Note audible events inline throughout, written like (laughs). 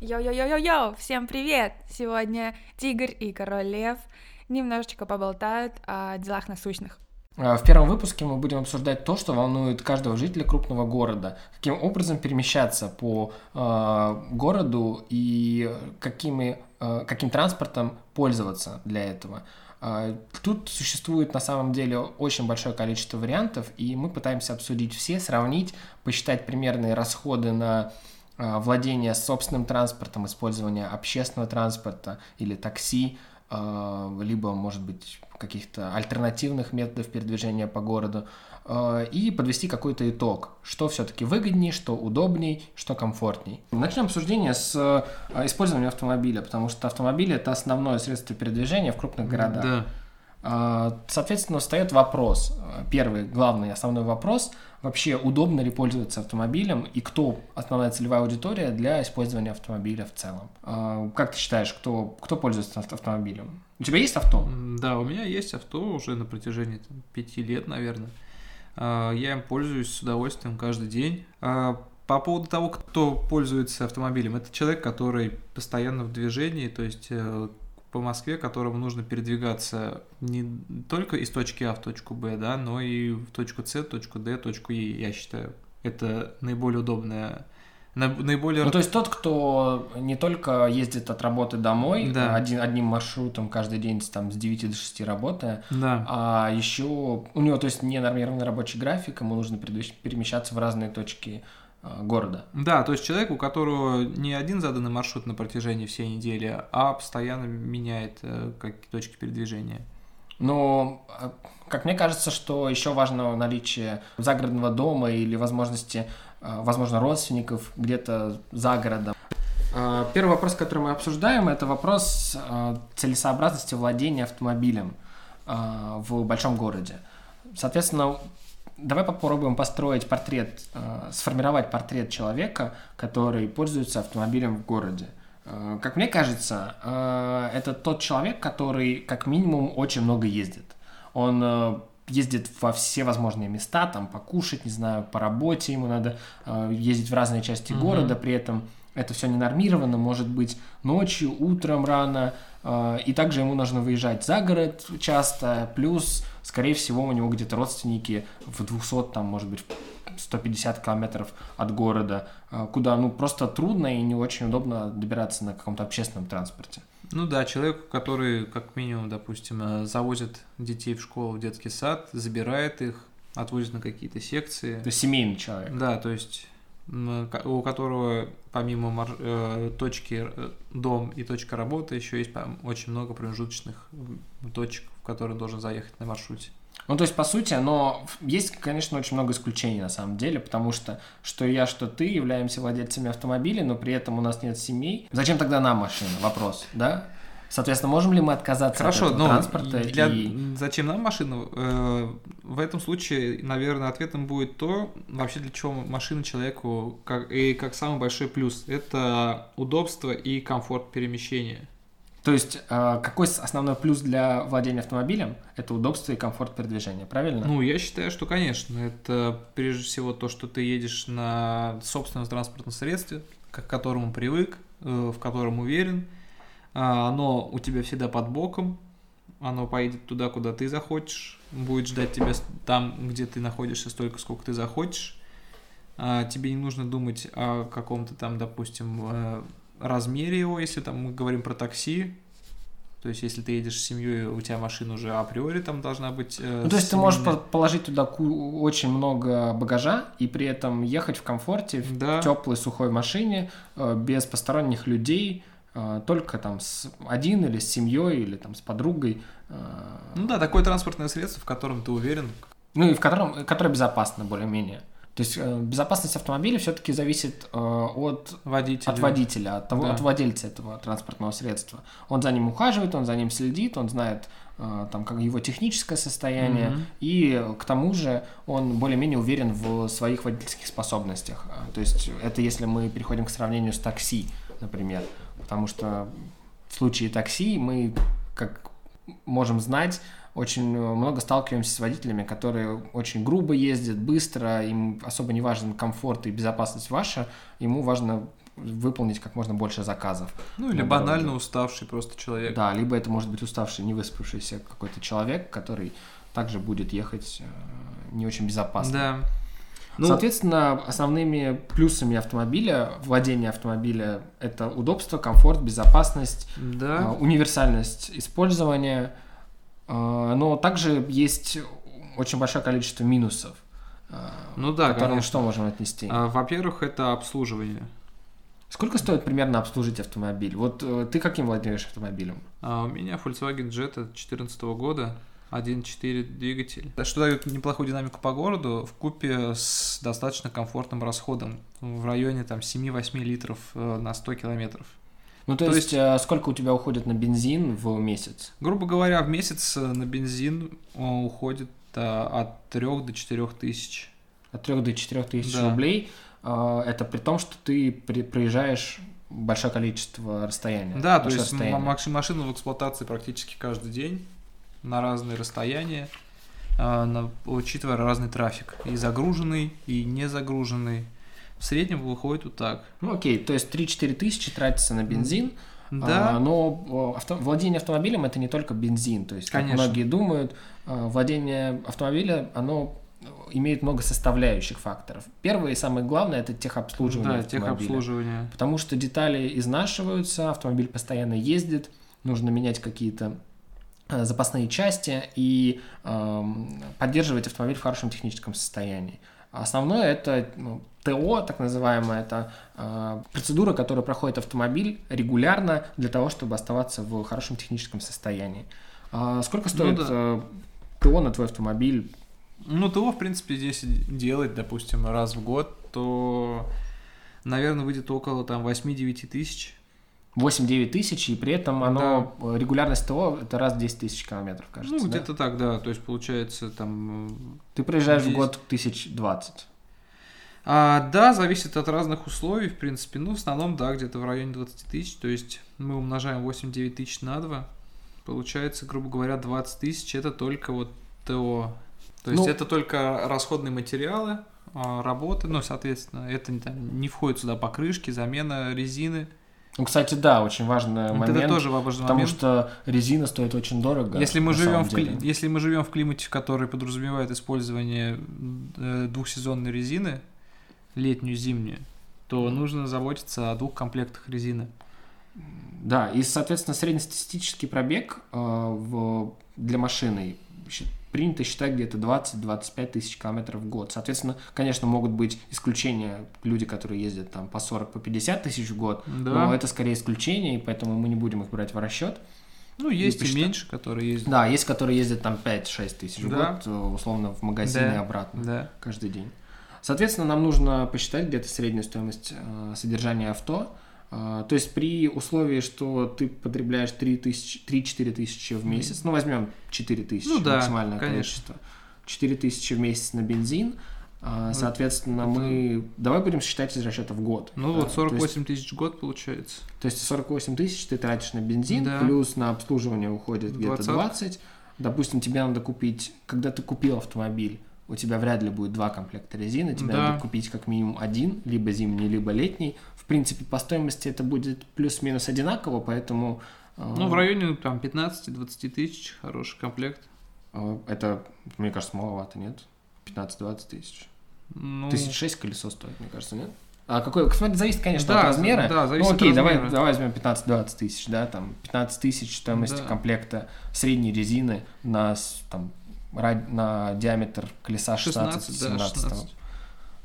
Йо-йо-йо-йо-йо, всем привет! Сегодня Тигр и Король Лев немножечко поболтают о делах насущных. А, В первом выпуске мы будем обсуждать то, что волнует каждого жителя крупного города. Каким образом перемещаться по э, городу и какими, э, каким транспортом пользоваться для этого. А, Тут существует на самом деле очень большое количество вариантов, и мы пытаемся обсудить все, сравнить, посчитать примерные расходы на а, владение собственным транспортом, использование общественного транспорта или такси, а, либо, может быть, каких-то альтернативных методов передвижения по городу, а, и подвести какой-то итог, что все-таки выгоднее, что удобней, что комфортней. Начнем обсуждение с использования автомобиля, потому что автомобиль это основное средство передвижения в крупных городах. Да. А, Соответственно, встает вопрос, а, первый, главный, основной вопрос, вообще удобно ли пользоваться автомобилем и кто основная целевая аудитория для использования автомобиля в целом. А, Как ты считаешь, кто, кто пользуется авто- автомобилем? У тебя есть авто? Да, у меня есть авто уже на протяжении там, пяти лет, наверное. А, Я им пользуюсь с удовольствием каждый день. По поводу того, кто пользуется автомобилем, это человек, который постоянно в движении, то есть э, по Москве, которому нужно передвигаться не только из точки А в точку Б, да, но и в точку С, точку Д, точку Е, я считаю. Это наиболее удобная, на- наиболее... Ну, то есть тот, кто не только ездит от работы домой, Да. один, одним маршрутом каждый день там, с 9 до 6 работая, Да. а еще у него, то есть, не нормированный рабочий график, ему нужно перемещаться в разные точки города. Да, то есть человек, у которого не один заданный маршрут на протяжении всей недели, а постоянно меняет э, как точки передвижения. Но, а, как мне кажется, что еще важно наличие загородного дома или возможности, возможно, родственников где-то за городом. Первый вопрос, который мы обсуждаем, это вопрос целесообразности владения автомобилем в большом городе. Соответственно, давай попробуем построить портрет, а, сформировать портрет человека, который пользуется автомобилем в городе. Э, Как мне кажется, э, это тот человек, который как минимум очень много ездит. Он э, ездит во все возможные места, там покушать, не знаю, по работе ему надо э, ездить в разные части Мгм. города, при этом это все не нормировано, может быть ночью, утром рано, э, и также ему нужно выезжать за город часто, плюс, скорее всего, у него где-то родственники в 200, там, может быть, 150 километров от города, э, куда, ну, просто трудно и не очень удобно добираться на каком-то общественном транспорте. Ну да, человек, который, как минимум, допустим, э, завозит детей в школу, в детский сад, забирает их, отвозит на какие-то секции. То есть семейный человек. Да, то есть у которого помимо мар- э, точки э, дом и точка работы еще есть очень много промежуточных точек, в которые должен заехать на маршруте. Ну, то есть, по сути, но есть, конечно, очень много исключений на самом деле, потому что что я, что ты являемся владельцами автомобиля, но при этом у нас нет семей. Зачем тогда нам машина? Вопрос, да? Соответственно, можем ли мы отказаться Хорошо, от этого но транспорта? для... и- зачем нам машина? Э, В этом случае, наверное, ответом будет то, вообще для чего машина человеку, как, и как самый большой плюс, это удобство и комфорт перемещения. То есть, э, какой основной плюс для владения автомобилем? Это удобство и комфорт передвижения, правильно? Ну, я считаю, что, конечно, это прежде всего то, что ты едешь на собственном транспортном средстве, к которому привык, э, в котором уверен. А, Оно у тебя всегда под боком, оно поедет туда, куда ты захочешь, будет ждать тебя там, где ты находишься, столько, сколько ты захочешь. А, Тебе не нужно думать о каком-то там, допустим, э, размере его, если там мы говорим про такси. То есть, если ты едешь с семьей, у тебя машина уже априори там должна быть. э, Ну, то есть ты можешь по- положить туда ку- очень много багажа и при этом ехать в комфорте, в Да. теплой сухой машине, э, без посторонних людей, только там с один или с семьей, или там с подругой. э, Ну да, такое транспортное средство, в котором ты уверен. Ну и в котором, которое безопасно более-менее. То есть э, безопасность автомобиля все-таки зависит э, от Водитель. от водителя, от, того, Да. от владельца этого транспортного средства. Он за ним ухаживает, он за ним следит, он знает э, там как его техническое состояние, Мгм. и э, к тому же он более-менее уверен в своих водительских способностях. То есть это если мы переходим к сравнению с такси, например, потому что в случае такси мы, как можем знать, очень много сталкиваемся с водителями, которые очень грубо ездят, быстро, им особо не важен комфорт и безопасность ваша, ему важно выполнить как можно больше заказов. Ну или на банально дороге. уставший просто человек. Да, либо это может быть уставший, не выспавшийся какой-то человек, который также будет ехать э, не очень безопасно. Да. Ну, Соответственно, основными плюсами автомобиля, владения автомобиля, это удобство, комфорт, безопасность, да. универсальность использования, э, но также есть очень большое количество минусов. э, Ну да, конечно. что можем отнести? А, Во-первых, это обслуживание. Сколько стоит примерно обслужить автомобиль? Вот э, ты каким владеешь автомобилем? А у меня Volkswagen Jetta 2014 года, 1.4 двигатель. Что дает неплохую динамику по городу в купе с достаточно комфортным расходом в районе там 7-8 литров э, на 100 километров. Ну, то, То есть, э, сколько у тебя уходит на бензин в месяц? Грубо говоря, в месяц э, на бензин уходит от 3 до 4 тысяч. От 3 до 4 тысяч Да. рублей. Это при том, что ты проезжаешь большое количество расстояния. Да, то есть расстояние. машина в эксплуатации практически каждый день на разные расстояния, а, на- учитывая разный трафик, и загруженный, и не загруженный. В среднем выходит вот так. Ну, окей, то есть 3-4 тысячи тратится на бензин, Да, а, но авто- владение автомобилем это не только бензин. То есть, как Конечно. многие думают, э, владение автомобиля, оно имеет много составляющих факторов. Первое и самое главное это техобслуживание да, автомобиля. техобслуживание. Потому что детали изнашиваются, автомобиль постоянно ездит, нужно менять какие-то запасные части и эм, поддерживать автомобиль в хорошем техническом состоянии. Основное это ну, ТО, так называемая, это э, процедура, которую проходит автомобиль регулярно для того, чтобы оставаться в хорошем техническом состоянии. А сколько стоит да. э, ТО на твой автомобиль? Ну, ТО, в принципе, здесь делать, допустим, раз в год, то, наверное, выйдет около там 8-9 тысяч. 8-9 тысяч, и при этом оно, э, регулярность ТО, это раз в 10 тысяч километров, кажется. ну, да? где-то так, да. То есть, получается, там Ты проезжаешь в Есть. год тысяч двадцать. А, да, зависит от разных условий, в принципе. Ну, в основном, да, где-то в районе 20 тысяч. То есть мы умножаем 8-9 тысяч на 2. Получается, грубо говоря, 20 тысяч это только вот ТО. То есть Ну- это только расходные материалы, а, работы, ну, соответственно, это не, там, не входит сюда покрышки, замена резины. Ну, кстати, да, очень важный Вот момент, это тоже важный потому момент. что резина стоит очень дорого. Если мы живем в кли- если мы живем в климате, который подразумевает использование э, двухсезонной резины, летнюю, зимнюю, то нужно заботиться о двух комплектах резины. Да, и, соответственно, среднестатистический пробег э, в, для машины принято считать где-то 20-25 тысяч километров в год. Соответственно, конечно, могут быть исключения, люди, которые ездят там по 40, по 50 тысяч в год, Да. но это скорее исключение, и поэтому мы не будем их брать в расчет. Ну, есть и посчитать. меньше, которые ездят. Да, есть, которые ездят там 5-6 тысяч в Да. год, э, условно, в магазин Да. и обратно. Да. каждый день. Соответственно, нам нужно посчитать где-то среднюю стоимость э, содержания авто. Э, то есть при условии, что ты потребляешь 3-4 тысячи в месяц, ну возьмем 4 тысячи Ну да, максимальное конечно. количество, 4 тысячи в месяц на бензин, э, соответственно, это- мы... Давай будем считать из расчета в год. Ну Да, вот то есть- 48 тысяч в год получается. То есть 48 тысяч ты тратишь на бензин, Да. плюс на обслуживание уходит где-то Двадцатка. 20. Допустим, тебе надо купить, когда ты купил автомобиль, у тебя вряд ли будет два комплекта резины, тебе Да. надо купить как минимум один, либо зимний, либо летний. В принципе, по стоимости это будет плюс-минус одинаково, поэтому... э, Ну, в районе там 15-20 тысяч хороший комплект. э, Это, мне кажется, маловато, нет? 15-20 тысяч. Ну, Тысяч шесть колесо стоит, мне кажется, нет? А какой, смотри, зависит, конечно, Да, от размера. да, зависит ну, от окей, давай, размера. давай возьмем 15-20 тысяч, да, там 15 тысяч стоимость Да. комплекта средней резины на, там, на диаметр колеса 16, 16-17. да, 16.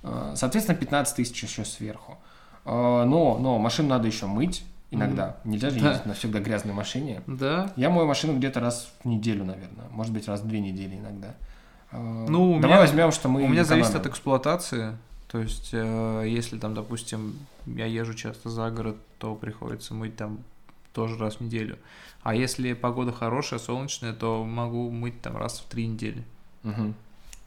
Э, Соответственно, 15 тысяч еще сверху. Э, Но, но машину надо еще мыть иногда. Нельзя же Да. ездить на всегда грязной машине. Да. Я мою машину где-то раз в неделю, наверное. Может быть, раз в две недели иногда. Э, Ну, у Давай меня- возьмем, что мы У меня зависит от эксплуатации. То есть, если там, допустим, я езжу часто за город, то приходится мыть там тоже раз в неделю. А если погода хорошая, солнечная, то могу мыть там раз в три недели. Мгм.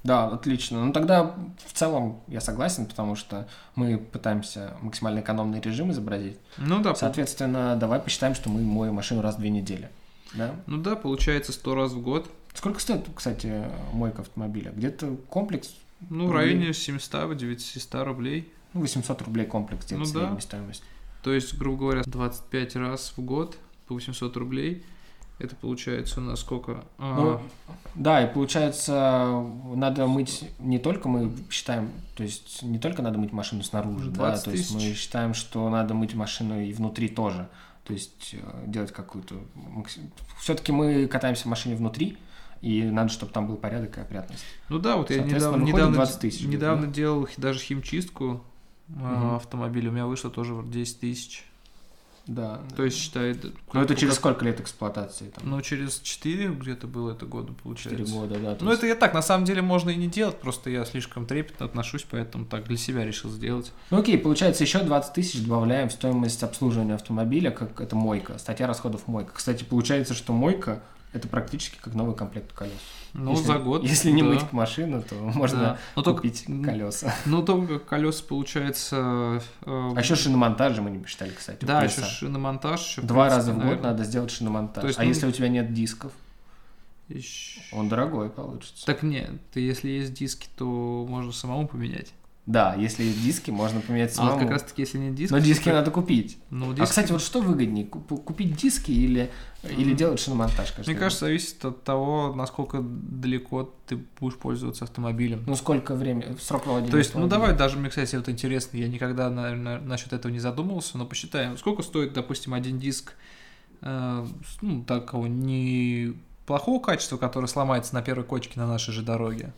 Да, отлично. Ну тогда в целом я согласен, потому что мы пытаемся максимально экономный режим изобразить. Ну да, Соответственно, давай посчитаем, что мы моем машину раз в две недели. Да? ну да, получается 100 раз в год. Сколько стоит, кстати, мойка автомобиля? Где-то комплекс, Ну, в Рублей. районе 700-900 рублей. ну, 800 рублей комплекс, где-то Ну да. средняя стоимость. То есть, грубо говоря, 25 раз в год по 800 рублей. Это получается у нас сколько? А, Ну, да, и получается, надо мыть, не только мы считаем, то есть не только надо мыть машину снаружи, да, 20 то есть мы считаем, что надо мыть машину и внутри тоже, то есть э, делать какую-то... Все-таки мы катаемся в машине внутри, и надо, чтобы там был порядок и опрятность. Ну да, вот я недавно, недавно, 20 тысяч где-то, недавно да? делал даже химчистку а, Мгм. автомобиля, у меня вышло тоже вот 10 тысяч. Да. То есть, считай... Ну это через как- сколько лет эксплуатации? Там, Ну, через 4 где-то было это года, 4 получается. года, да. Ну, есть- это я так, на самом деле, можно и не делать, просто я слишком трепетно отношусь, поэтому так для себя решил сделать. Ну окей, получается еще 20 тысяч добавляем в стоимость обслуживания автомобиля, как это мойка, статья расходов мойка. Кстати, получается, что мойка это практически как новый комплект колес. Ну, если, за год. Если не да. мыть машину, то можно Да. Но только- купить колеса. Ну, только колеса, получается... э, А еще шиномонтажи мы не посчитали, кстати. Да, еще шиномонтаж. Еще, Два принципе, раза в год наверное. надо сделать шиномонтаж. То есть, а ну- если у тебя нет дисков, Ещё- он дорогой получится. Так нет, если есть диски, то можно самому поменять. Да, если есть диски, можно поменять А вот самому. как раз таки, если нет дисков... Но диски то- надо купить. Ну, А, диски- кстати, вот что выгоднее, куп- купить диски или, или Мгм. делать шиномонтаж? Мне год? кажется, зависит от того, насколько далеко ты будешь пользоваться автомобилем. Ну, сколько времени, срок владения То есть, ну автомобиля? давай, даже мне, кстати, вот интересно, я никогда, наверное, насчет этого не задумывался, но посчитаем, сколько стоит, допустим, один диск, э, ну, такого не плохого качества, который сломается на первой кочке на нашей же дороге,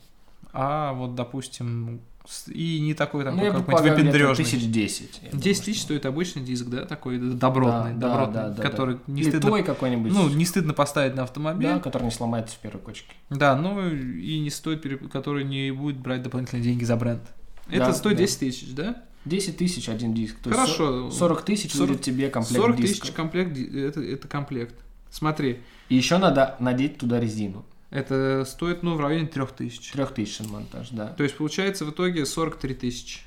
а вот, допустим, и не такой там Ну, какой-нибудь выпендрежный. тысяч десять. я 10 думаю, тысяч стоит обычный диск, да, такой добротный, Да, да, добротный, да, да, который не Или стыдно, какой-нибудь. ну, не стыдно поставить на автомобиль, да, который не сломается в первой кочке. Да, ну и не стоит, который не будет брать дополнительные деньги за бренд. Это Да, стоит да. 10 тысяч, да? 10 тысяч один диск. То есть Хорошо. со- 40 тысяч 40 будет тебе комплект 40 дисков. тысяч комплект, это, это комплект. Смотри, И еще надо надеть туда резину. Это стоит, ну, в районе 3000. тысяч. 3 тысяч монтаж, да. То есть, получается, в итоге 43 тысячи.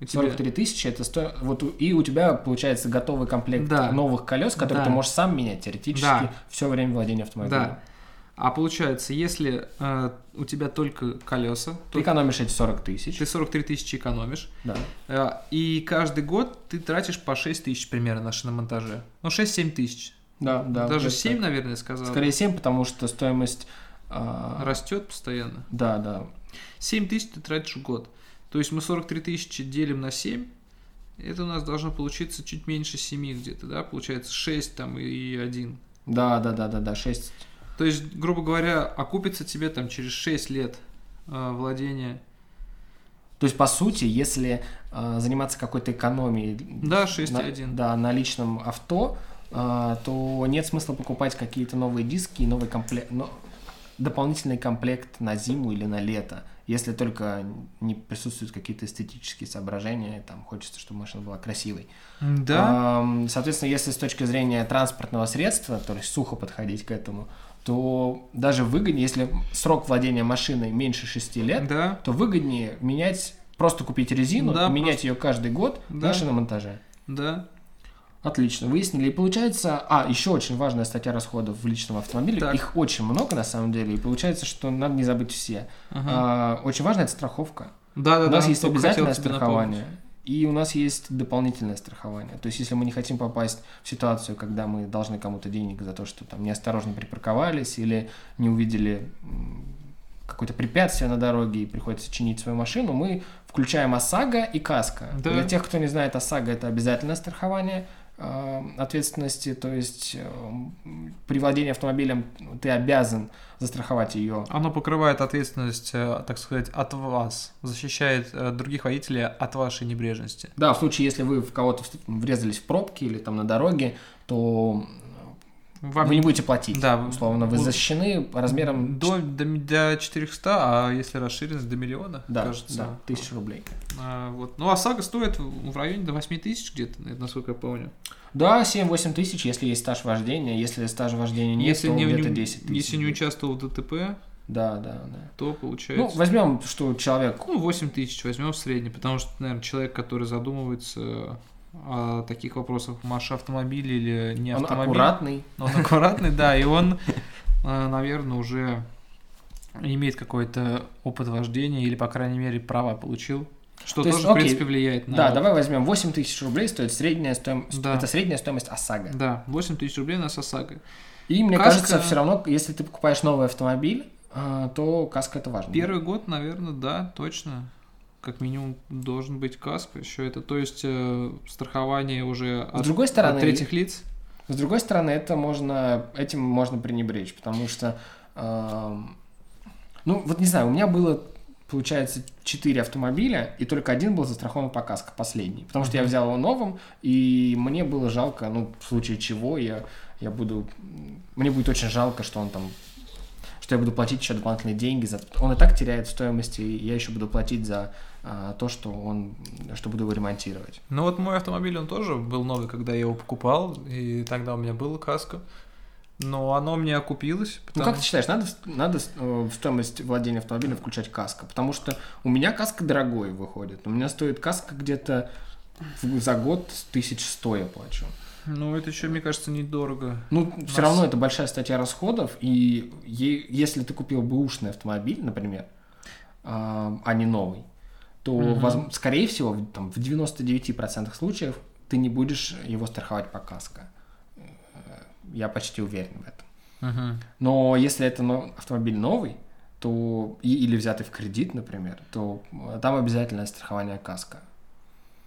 У тебя- 43 тысячи это сто... вот и у тебя получается готовый комплект Да. новых колес, которые Да. ты можешь сам менять теоретически Да. все время владения автомобилем. Да. А получается, если э, у тебя только колеса, Ты то экономишь эти 40 тысяч. ты 43 тысячи экономишь, Да. э, и каждый год ты тратишь по 6 тысяч примерно на шиномонтаже. Ну, 6-7 тысяч. Да, да. Даже где-то 7, так. наверное, я сказал. Скорее 7, потому что стоимость... а, Растет постоянно. Да, да. 7 тысяч ты тратишь в год. То есть мы 43 тысячи делим на 7. Это у нас должно получиться чуть меньше 7 где-то, да? Получается 6 там и 1. Да, да, да, да, да, 6. То есть, грубо говоря, окупится тебе там через 6 лет э, владения. То есть, по сути, если а, заниматься какой-то экономией Да, на, 6,1. да, на личном авто, а, то нет смысла покупать какие-то новые диски и новый комплект, но дополнительный комплект на зиму или на лето, если только не присутствуют какие-то эстетические соображения, там хочется, чтобы машина была красивой. Да. Соответственно, если с точки зрения транспортного средства, то есть сухо подходить к этому, то даже выгоднее, если срок владения машиной меньше 6 лет, да. то выгоднее менять, просто купить резину, Да, менять ее каждый год Да. на шиномонтаже. Да. Отлично, выяснили. И получается, а, еще очень важная статья расходов в личном автомобиле. Так. Их очень много на самом деле. И получается, что надо не забыть все. Ага. А, очень важно это страховка. Да, да, у нас да. есть обязательное страхование. напомнить. И у нас есть дополнительное страхование. То есть, если мы не хотим попасть в ситуацию, когда мы должны кому-то денег за то, что там неосторожно припарковались или не увидели какое-то препятствие на дороге и приходится чинить свою машину, мы включаем ОСАГО и КАСКО. Да. Для тех, кто не знает, ОСАГО это обязательное страхование ответственности, то есть э, м, при владении автомобилем ты обязан застраховать ее Оно покрывает ответственность, э, так сказать, от вас, защищает э, других водителей от вашей небрежности. Да, в случае, если вы в кого-то врезались в пробки или там на дороге, то Вам вы не будете платить. Да, Условно, вы защищены размером... До, до, до 400, а если расширенность до миллиона, Да, кажется. да, тысяч рублей. А, вот. Ну, ОСАГО стоит в районе до 8 тысяч где-то, насколько я помню. Да, 7-8 тысяч, если есть стаж вождения. Если стажа вождения нет, если, то не, где-то не- 10 тысяч. если не участвовал в ДТП, Да, да, да. то Ну, получается... возьмем, что человек... Ну, 8 тысяч возьмем в среднем, потому что, наверное, человек, который задумывается о таких вопросах, Маш автомобиль или не Он автомобиль. аккуратный. Он аккуратный, да, и он, (laughs) э, наверное, уже имеет какой-то опыт вождения или, по крайней мере, права получил. Что То есть, тоже, в окей, принципе, влияет на... Да, давай возьмем 8 тысяч рублей стоит средняя стоимость. Да. Это средняя стоимость ОСАГО. Да, 8 тысяч рублей на Сосаго. И мне Каска- кажется, все равно, если ты покупаешь новый автомобиль, а, то каска это важно. Первый год, наверное, да, точно. Как минимум должен быть каско еще это. То есть э, страхование уже от, С другой стороны, от третьих лиц. С другой стороны, это можно, этим можно пренебречь, потому что, эм, ну, вот не знаю, у меня было, получается, 4 автомобиля, и только один был застрахован по каско, последний, потому что я взял его новым, и мне было жалко, ну, в случае чего я, я буду, мне будет очень жалко, что он там, что я буду платить еще дополнительные деньги, за, он и так теряет в стоимости, и я еще буду платить за то, что он, что буду его ремонтировать. Ну вот мой автомобиль, он тоже был новый, когда я его покупал, и тогда у меня было каско. Но оно мне окупилось, Ну потому как ты считаешь, надо, надо э, в стоимость владения автомобилем включать каско? Потому что у меня каска дорогой выходит. У меня стоит каска где-то за год тысяч сто я плачу. Ну, это еще, мне кажется, недорого. Ну, нас- все равно это большая статья расходов, и е- если ты купил бэушный автомобиль, например, а а не новый, то, Мгм. возм- скорее всего, в- там, в 99% случаев ты не будешь его страховать по каско. Э, Я почти уверен в этом. Мгм. Но если это но- автомобиль новый, то и- или взятый в кредит, например, то э, там обязательно страхование каска.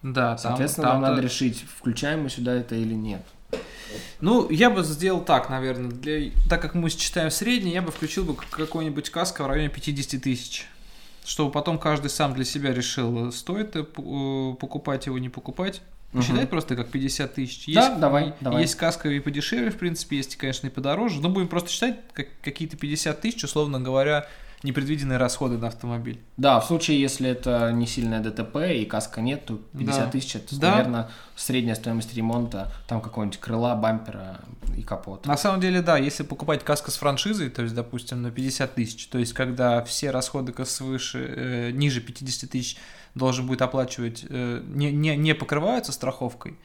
Да, там- Соответственно, там-то- нам надо решить, включаем мы сюда это или нет. Ну, я бы сделал так, наверное. Для... Так как мы считаем средний, я бы включил бы какой-нибудь каско в районе 50 тысяч. Чтобы потом каждый сам для себя решил, стоит э, э, покупать его, не покупать. Посчитать Мгм. просто как 50 тысяч. Да, давай, давай. Есть каска и подешевле, в принципе, есть, конечно, и подороже. Но будем просто считать как какие-то 50 тысяч, условно говоря, непредвиденные расходы на автомобиль. Да, в случае, если это не сильное ДТП и каска нет, то 50 Да. тысяч это, Да. наверное, средняя стоимость ремонта, там какого-нибудь крыла, бампера и капота. На самом деле, да, если покупать каска с франшизой, то есть, допустим, на 50 тысяч, то есть, когда все расходы свыше, э, ниже 50 тысяч должен будет оплачивать, э, не, не, не покрываются страховкой,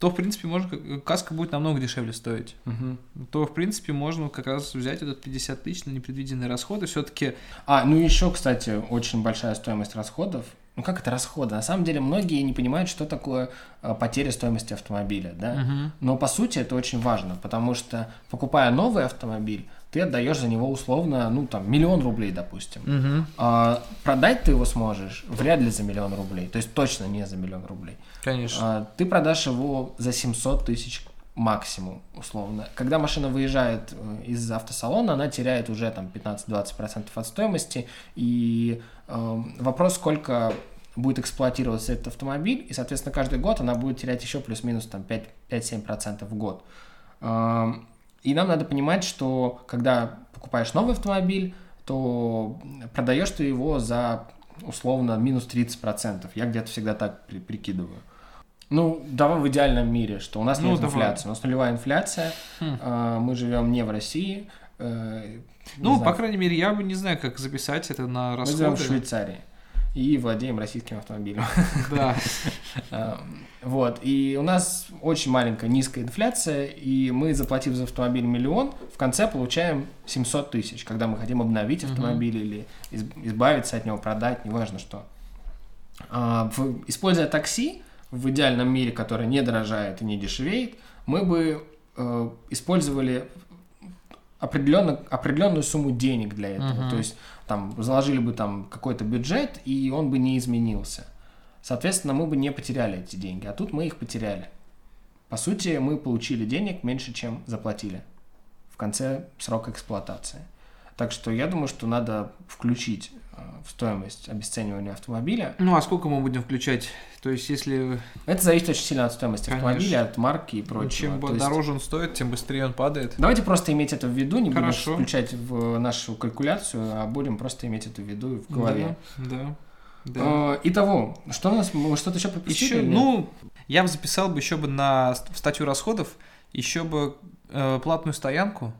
то, в принципе, можно, как- каска будет намного дешевле стоить. Мгм. То, в принципе, можно как раз взять этот 50 тысяч на непредвиденные расходы. Все-таки, А, ну еще, кстати, очень большая стоимость расходов. Ну как это расходы? На самом деле многие не понимают, что такое э, потеря стоимости автомобиля, да? Но по сути это очень важно, потому что покупая новый автомобиль, ты отдаешь за него условно, ну там, миллион рублей, допустим. А продать ты его сможешь вряд ли за миллион рублей, то есть точно не за миллион рублей. конечно. А, ты продашь его за 700 тысяч максимум, условно. Когда машина выезжает э, из автосалона, она теряет уже там 15-20% от стоимости, и э, вопрос, сколько будет эксплуатироваться этот автомобиль, и, соответственно, каждый год она будет терять еще плюс-минус там 5 5-7% в год. И нам надо понимать, что когда покупаешь новый автомобиль, то продаешь ты его за условно минус 30%. Я где-то всегда так при- прикидываю. Ну, давай в идеальном мире, что у нас Ну, нет давай. инфляции. У нас нулевая инфляция, Хм. э, мы живем не в России. э, не Ну, знаю, по крайней мере, я бы не знаю, как записать это на мы живем в расходы. Швейцарии и владеем российским автомобилем. Да. (laughs) Э, Вот, и у нас очень маленькая, низкая инфляция, и мы, заплатив за автомобиль миллион, в конце получаем 700 тысяч, когда мы хотим обновить автомобиль или из- избавиться от него, продать, неважно что. А, Используя такси, в идеальном мире, который не дорожает и не дешевеет, мы бы э, использовали определенно, определенную сумму денег для этого. То есть там заложили бы там какой-то бюджет, и он бы не изменился. Соответственно, мы бы не потеряли эти деньги, а тут мы их потеряли. По сути, мы получили денег меньше, чем заплатили в конце срока эксплуатации. Так что я думаю, что надо включить в стоимость обесценивания автомобиля. Ну, а сколько мы будем включать? То есть, если Это зависит очень сильно от стоимости Конечно. автомобиля, от марки и прочего. чем То есть дороже он стоит, тем быстрее он падает. Давайте просто иметь это в виду, не Хорошо. будем включать в нашу калькуляцию, а будем просто иметь это в виду в голове. Да, да. да. Итого, что у нас, что-то еще пропустили? Еще, ну, я бы записал бы еще бы на статью расходов еще бы э, платную стоянку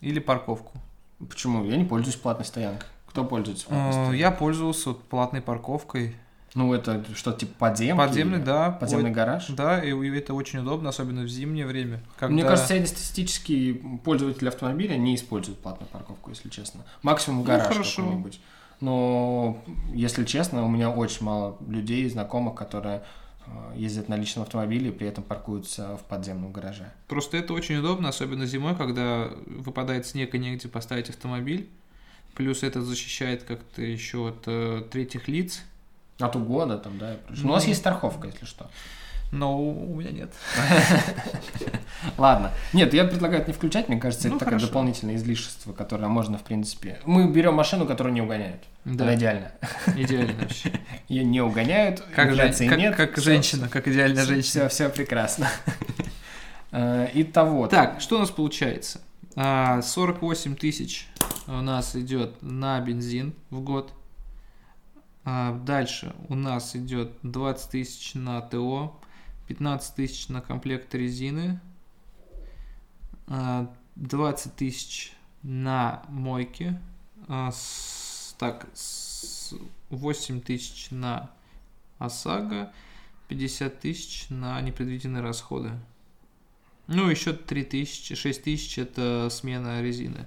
или парковку. Почему? Я не пользуюсь платной стоянкой. Кто пользуется Э, я пользовался вот платной парковкой. Ну, это что, типа подземки? Подземный, да. Подземный Ой, гараж? Да, и, и это очень удобно, особенно в зимнее время. Когда... Мне кажется, среднестатистический пользователь автомобиля не использует платную парковку, если честно. Максимум Ну, гараж хорошо. какой-нибудь. но, если честно, у меня очень мало людей, знакомых, которые э, ездят на личном автомобиле и при этом паркуются в подземном гараже. Просто это очень удобно, особенно зимой, когда выпадает снег и негде поставить автомобиль. Плюс это защищает как-то еще от э, третьих лиц. От угода там, да. Ну, у нас Ну. есть страховка, если что. Но у меня нет. (laughs) Ладно. Нет, я предлагаю это не включать, мне кажется, Ну, это такое хорошо. дополнительное излишество, которое можно, в принципе... Мы берем машину, которую не угоняют. Да. Она идеально. Идеально (laughs) вообще. Ее не угоняют, Как, нет. как женщина, как идеальная женщина. Все, все прекрасно. (laughs) Э, Итого. Так, что у нас получается? А, 48 тысяч у нас идет на бензин в год. А, Дальше у нас идет 20 тысяч на ТО, 15 тысяч на комплект резины, а, 20 тысяч на мойки, а, так, с- 8 тысяч на ОСАГО, 50 тысяч на непредвиденные расходы. Ну, еще 3 тысячи, 6 тысяч это смена резины.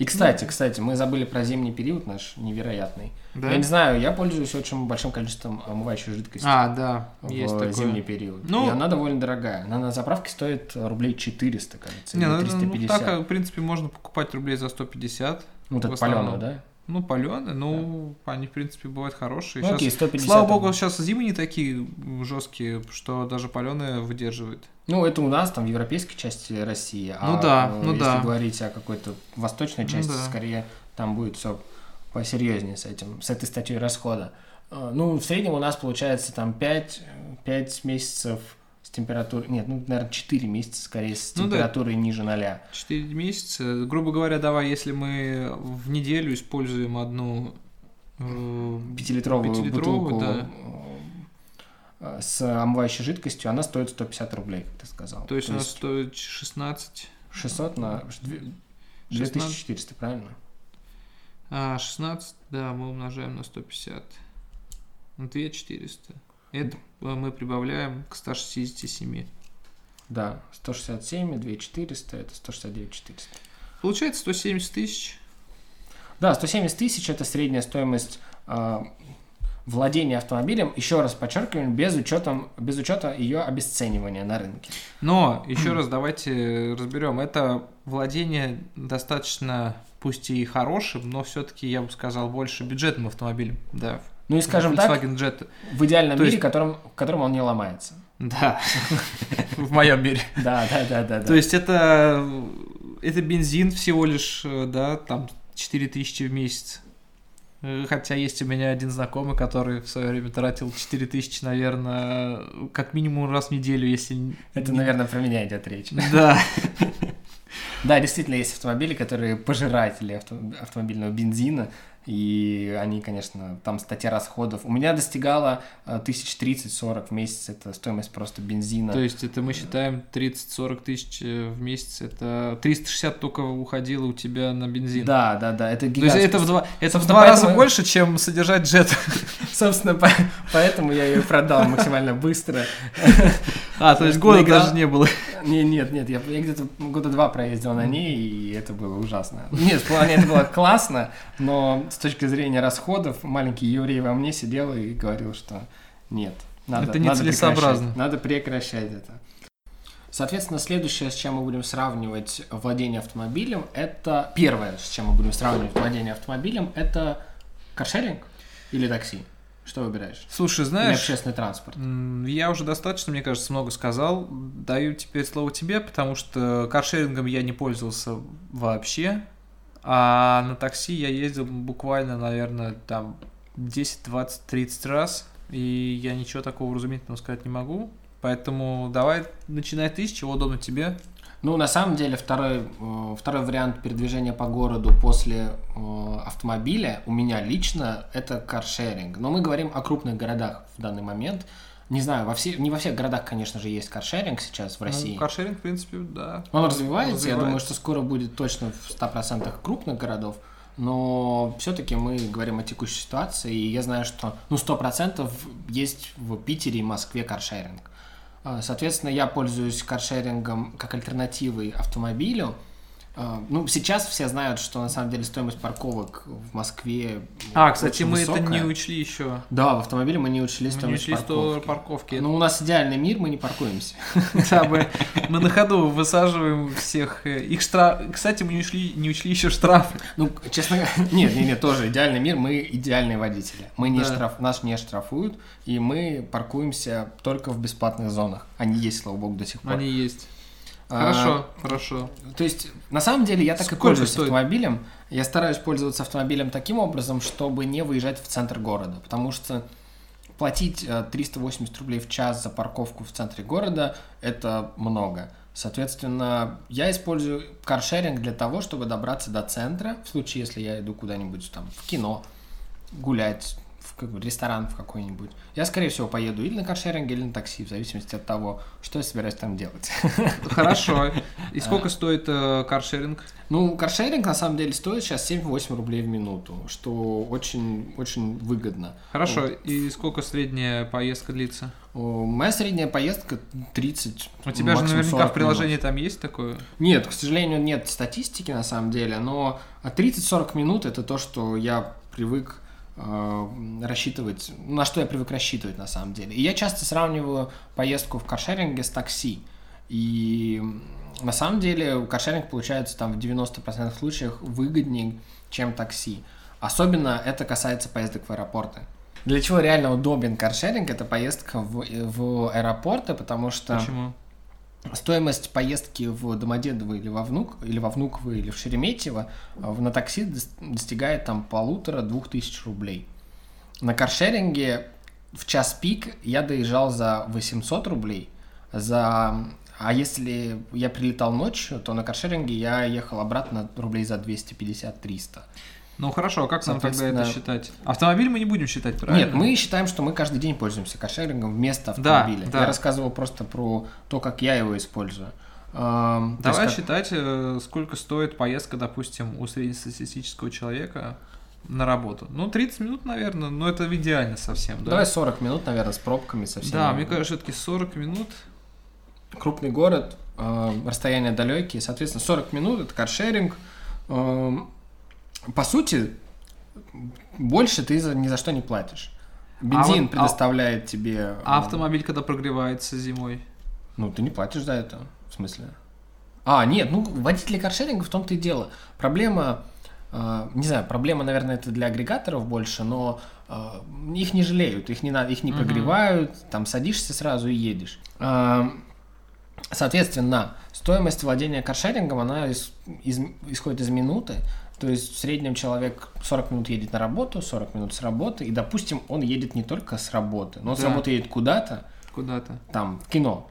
И, кстати, кстати, мы забыли про зимний период наш невероятный. Да? Я не знаю, я пользуюсь очень большим количеством омывающей жидкости А, да, в есть такое. зимний период. Ну- и она довольно дорогая. Она на заправке стоит рублей 400, кажется, Не, или ну, ну, 350. так, в принципе, можно покупать рублей за 150. ну, вот это паленую, да? Ну, паленые, ну, они, в принципе, бывают хорошие. Ну, Щас- окей, 150. слава богу, сейчас зимы не такие жесткие, что даже паленые выдерживают. Ну, это у нас там в европейской части России. Ну а, да, э, ну если да. говорить о какой-то восточной Ну части, да. скорее там будет все посерьезнее с этим, с этой статьей расхода. Э, Ну, в среднем у нас получается там 5, 5 месяцев с температурой... Нет, ну, наверное, 4 месяца скорее с Ну да. температурой ниже ноля. 4 месяца. Грубо говоря, давай, если мы в неделю используем одну э, Пятилитровую, Пятилитровую, бутылку да. э, с омывающей жидкостью, она стоит 150 рублей, как ты сказал. То есть у нас стоит 16, 600 на... 2400, правильно? а 16, да, мы умножаем на 150. На 2400. Это э, мы прибавляем к 167. Да, 167 и 2400, это 169 400. Получается 170 тысяч. Да, 170 тысяч – это средняя стоимость э, владения автомобилем, еще раз подчеркиваем, без, учетом, без учета ее обесценивания на рынке. Но еще раз давайте разберем. Это владение достаточно, пусть и хорошим, но все-таки, я бы сказал, больше бюджетным автомобилем. Да. Ну и, скажем так, Volkswagen Jetta. в идеальном То мире, есть- которым, в котором он не ломается. Да. (laughs) В моем мире. Да, да, да, да. То есть это, это бензин всего лишь, да, там 4000 в месяц. Хотя есть у меня один знакомый, который в свое время тратил 4000, наверное, как минимум раз в неделю, если... Это, наверное, про меня идет речь. Да. (laughs) Да, действительно, есть автомобили, которые пожиратели авто- автомобильного бензина, и они, конечно, там статья расходов. У меня достигала э, тысяч 30-40 в месяц, это стоимость просто бензина. То есть это мы считаем 30-40 тысяч э, в месяц, это 360 только уходило у тебя на бензин. Да, да, да, это То есть гигантский. это в два, это в два раза поэтому- больше, чем содержать джет. (laughs) Собственно, по- поэтому я ее продал максимально быстро. А, то есть года даже не было. Не, нет, нет, я, я где-то года два проездил на ней, и это было ужасно. (laughs) Нет, в плане это было классно, но с точки зрения расходов маленький еврей во мне сидел и говорил, что нет, надо, Это надо нецелесообразно. прекращать, надо прекращать это. Соответственно, следующее, с чем мы будем сравнивать владение автомобилем, это первое, с чем мы будем сравнивать владение автомобилем, это каршеринг или такси. Что выбираешь? Слушай, Или знаешь, общественный транспорт. я уже достаточно, мне кажется, много сказал. Даю теперь слово тебе, потому что каршерингом я не пользовался вообще. А на такси я ездил буквально, наверное, там 10, 20, 30 раз. И я ничего такого разумительного сказать не могу. Поэтому давай начинай ты, с чего удобно тебе. Ну, на самом деле, второй, э, второй вариант передвижения по городу после э, автомобиля у меня лично это каршеринг. Но мы говорим о крупных городах в данный момент. Не знаю, во все, не во всех городах, конечно же, есть каршеринг сейчас в России. Ну, каршеринг, в принципе, да. Он развивается, я думаю, развивается. что скоро будет точно в 100% крупных городов, но все-таки мы говорим о текущей ситуации, и я знаю, что ну, 100% есть в Питере и Москве каршеринг. А, Соответственно, я пользуюсь каршерингом как альтернативой автомобилю, Ну, сейчас все знают, что на самом деле стоимость парковок в Москве А, кстати, мы это не высокая. учли еще. Да, в автомобиле мы не учли Мы не стоимость учли парковки. парковки. Ну, у нас идеальный мир, мы не паркуемся. (laughs) Да, мы, мы на ходу высаживаем всех. э, Их штраф. Кстати, мы не учли, не учли еще штрафы. Ну, честно говоря, (laughs) нет, нет, нет, тоже идеальный мир, мы идеальные водители. Мы не Да. штраф, нас не штрафуют, и мы паркуемся только в бесплатных зонах. Они есть, слава богу, до сих пор. Они есть. А, Хорошо, хорошо. То есть, на самом деле, я так и Сколько пользуюсь стоит? автомобилем. Я стараюсь пользоваться автомобилем таким образом, чтобы не выезжать в центр города. Потому что платить э, 380 рублей в час за парковку в центре города – это много. Соответственно, я использую каршеринг для того, чтобы добраться до центра, в случае, если я иду куда-нибудь там в кино, гулять, в какой- ресторан в какой-нибудь. Я, скорее всего, поеду или на каршеринге, или на такси, в зависимости от того, что я собираюсь там делать. (laughs) Хорошо. И сколько стоит э, каршеринг? Ну, каршеринг на самом деле стоит сейчас 7-8 рублей в минуту, что очень, очень выгодно. Хорошо. И сколько средняя поездка длится? О, Моя средняя поездка 30 У тебя же наверняка 40 в приложении минут. там есть такое? Нет, к сожалению, нет статистики на самом деле, но 30-40 минут это то, что я привык рассчитывать, на что я привык рассчитывать на самом деле. И я часто сравниваю поездку в каршеринге с такси. И на самом деле каршеринг получается там в 90% случаях выгоднее, чем такси. Особенно это касается поездок в аэропорты. Для чего реально удобен каршеринг? Это поездка в, в аэропорты, потому что Почему? Стоимость поездки в Домодедово или во Внук, или во Внуково, или в Шереметьево э, на такси дос- достигает там полутора-двух тысяч рублей. На каршеринге в час пик я доезжал за 800 рублей, за... а если я прилетал ночью, то на каршеринге я ехал обратно рублей за 250-300. Ну хорошо, а как нам тогда это считать? Автомобиль мы не будем считать, правильно? Нет, мы считаем, что мы каждый день пользуемся каршерингом вместо Да, автомобиля. да. Я рассказывал просто про то, как я его использую. Давай есть считать, э, сколько стоит поездка, допустим, у среднестатистического человека на работу. Ну, 30 минут, наверное, но это идеально совсем, да? Давай 40 минут, наверное, с пробками совсем. Да, мне кажется, все-таки 40 минут. Крупный город, э, расстояния далекие, соответственно, 40 минут это каршеринг. Эм, по сути, больше ты ни за что не платишь. Бензин вот- а- предоставляет тебе... э, А автомобиль, когда прогревается зимой? Ну, ты не платишь за это, в смысле? А, нет, ну, водители каршеринга в том-то и дело. Проблема, э, не знаю, проблема, наверное, это для агрегаторов больше, но э, их не жалеют, их не, их не прогревают, там садишься сразу и едешь. Э, соответственно, стоимость владения каршерингом, она из- из- исходит из минуты, то есть в среднем человек 40 минут едет на работу, 40 минут с работы, и, допустим, он едет не только с работы, но он с Да. работы едет куда-то, Куда-то. там, в кино.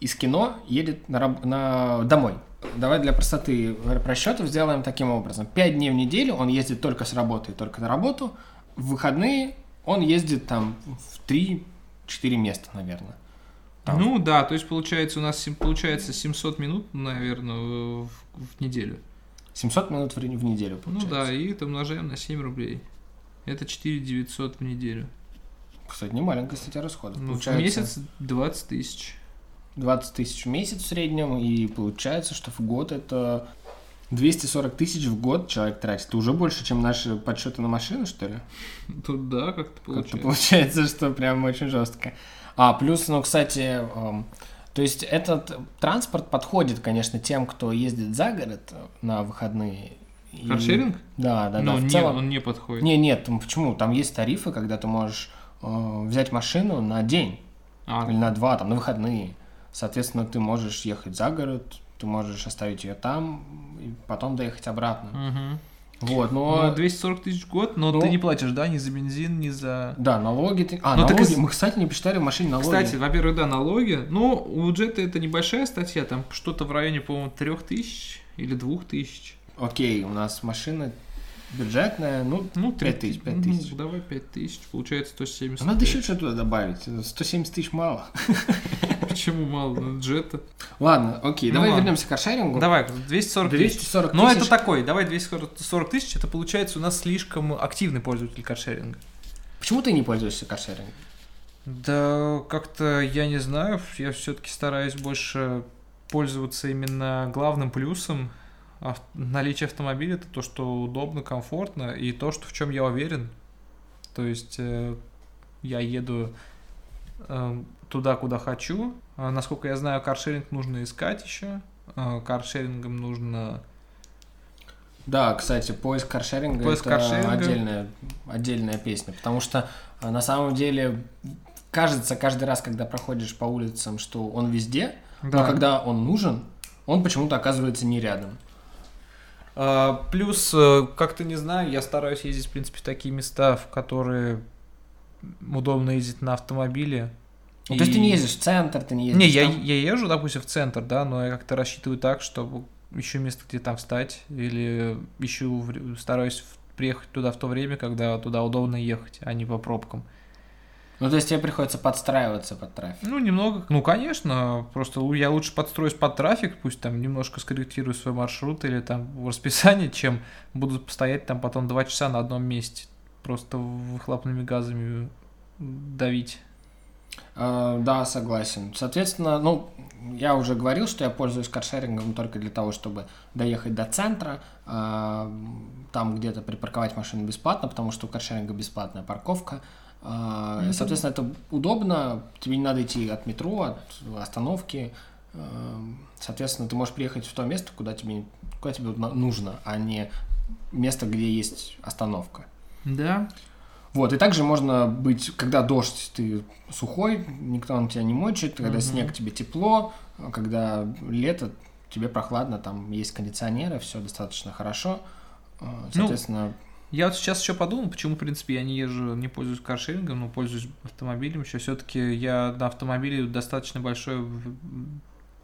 Из кино едет на, раб- на... домой. Давай для простоты расчетов сделаем таким образом. Пять дней в неделю он ездит только с работы и только на работу. В выходные он ездит там в 3-4 места, наверное. Там. Ну да, то есть получается у нас получается 700 минут, наверное, в, в неделю. 700 минут в, в неделю, Ну получается. да, и это умножаем на 7 рублей. Это 4 900 в неделю. Кстати, не маленькая статья расходов. Ну, в получается месяц 20 тысяч. 20 тысяч в месяц в среднем, и получается, что в год это 240 тысяч в год человек тратит. Это уже больше, чем наши подсчеты на машину, что ли? Тут да, как-то Как-то получается. получается, что прям очень жестко. А, плюс, ну, кстати, эм, то есть этот транспорт подходит, конечно, тем, кто ездит за город э, на выходные. И- Каршеринг? Да, да, да. Но в не, целом... он не подходит. Не, нет, почему? Там есть тарифы, когда ты можешь э, взять машину на день А, или на два, там, на выходные. Соответственно, ты можешь ехать за город, ты можешь оставить ее там и потом доехать обратно. мгм. Вот, но... Ну, 240 тысяч в год, но Ну. ты не платишь, да, ни за бензин, ни за... Да, налоги ты... А, Ну, так налоги. с- Мы, кстати, не посчитали в машине налоги. Кстати, во-первых, да, налоги. Ну, у джета это небольшая статья, там что-то в районе, по-моему, 3000 или 2000. Окей, у нас машина бюджетная, ну, Ну, 5 тысяч, 5 тысяч. Ну, давай 5000, получается 170. А надо еще что-то туда добавить. 170 тысяч мало. (laughs) Почему мало на джета? Ладно, окей, Ну давай ладно. вернемся к каршерингу. Давай, 240 тысяч. 240 Ну, тысяч. это такой, давай 240 тысяч, это получается у нас слишком активный пользователь каршеринга. Почему ты не пользуешься каршерингом? Да, как-то, я не знаю, я все-таки стараюсь больше пользоваться именно главным плюсом ав- наличие автомобиля это то, что удобно, комфортно, и то, что в чем я уверен. То есть э, я еду туда, куда хочу. А, насколько я знаю, каршеринг нужно искать еще. А, каршерингом нужно Да, кстати, поиск каршеринга Поиск это каршеринга. отдельная, отдельная песня, потому что а, на самом деле кажется каждый раз, когда проходишь по улицам, что он везде, но Да. когда он нужен, он почему-то оказывается не рядом. Плюс, э, как-то не знаю, я стараюсь ездить, в принципе, в такие места, в которые удобно ездить на автомобиле. Ну, То есть ты И- не ездишь в центр, ты не ездишь Не, я, там. я езжу, допустим, в центр, да, но я как-то рассчитываю так, чтобы еще место, где там встать, или ищу, стараюсь приехать туда в то время, когда туда удобно ехать, а не по пробкам. Ну, то есть тебе приходится подстраиваться под трафик. Ну, немного, ну, конечно, просто я лучше подстроюсь под трафик, пусть там немножко скорректирую свой маршрут или там в расписании, чем буду стоять там потом два часа на одном месте, просто выхлопными газами давить. А, да, согласен. Соответственно, ну, я уже говорил, что я пользуюсь каршерингом только для того, чтобы доехать до центра, а, там где-то припарковать машину бесплатно, потому что у каршеринга бесплатная парковка. А, Ну, Соответственно, это удобно, тебе не надо идти от метро, от остановки. А, Соответственно, ты можешь приехать в то место, куда тебе, куда тебе нужно, а не место, где есть остановка. Да. Вот, и также можно быть, когда дождь, ты сухой, никто на тебя не мочит, когда Мгм. снег, тебе тепло, а когда лето, тебе прохладно, там есть кондиционеры, все достаточно хорошо. А, Ну, Соответственно, Я вот сейчас еще подумал, почему, в принципе, я не езжу, не пользуюсь каршерингом, но пользуюсь автомобилем еще. Все-таки я на автомобиле достаточно большое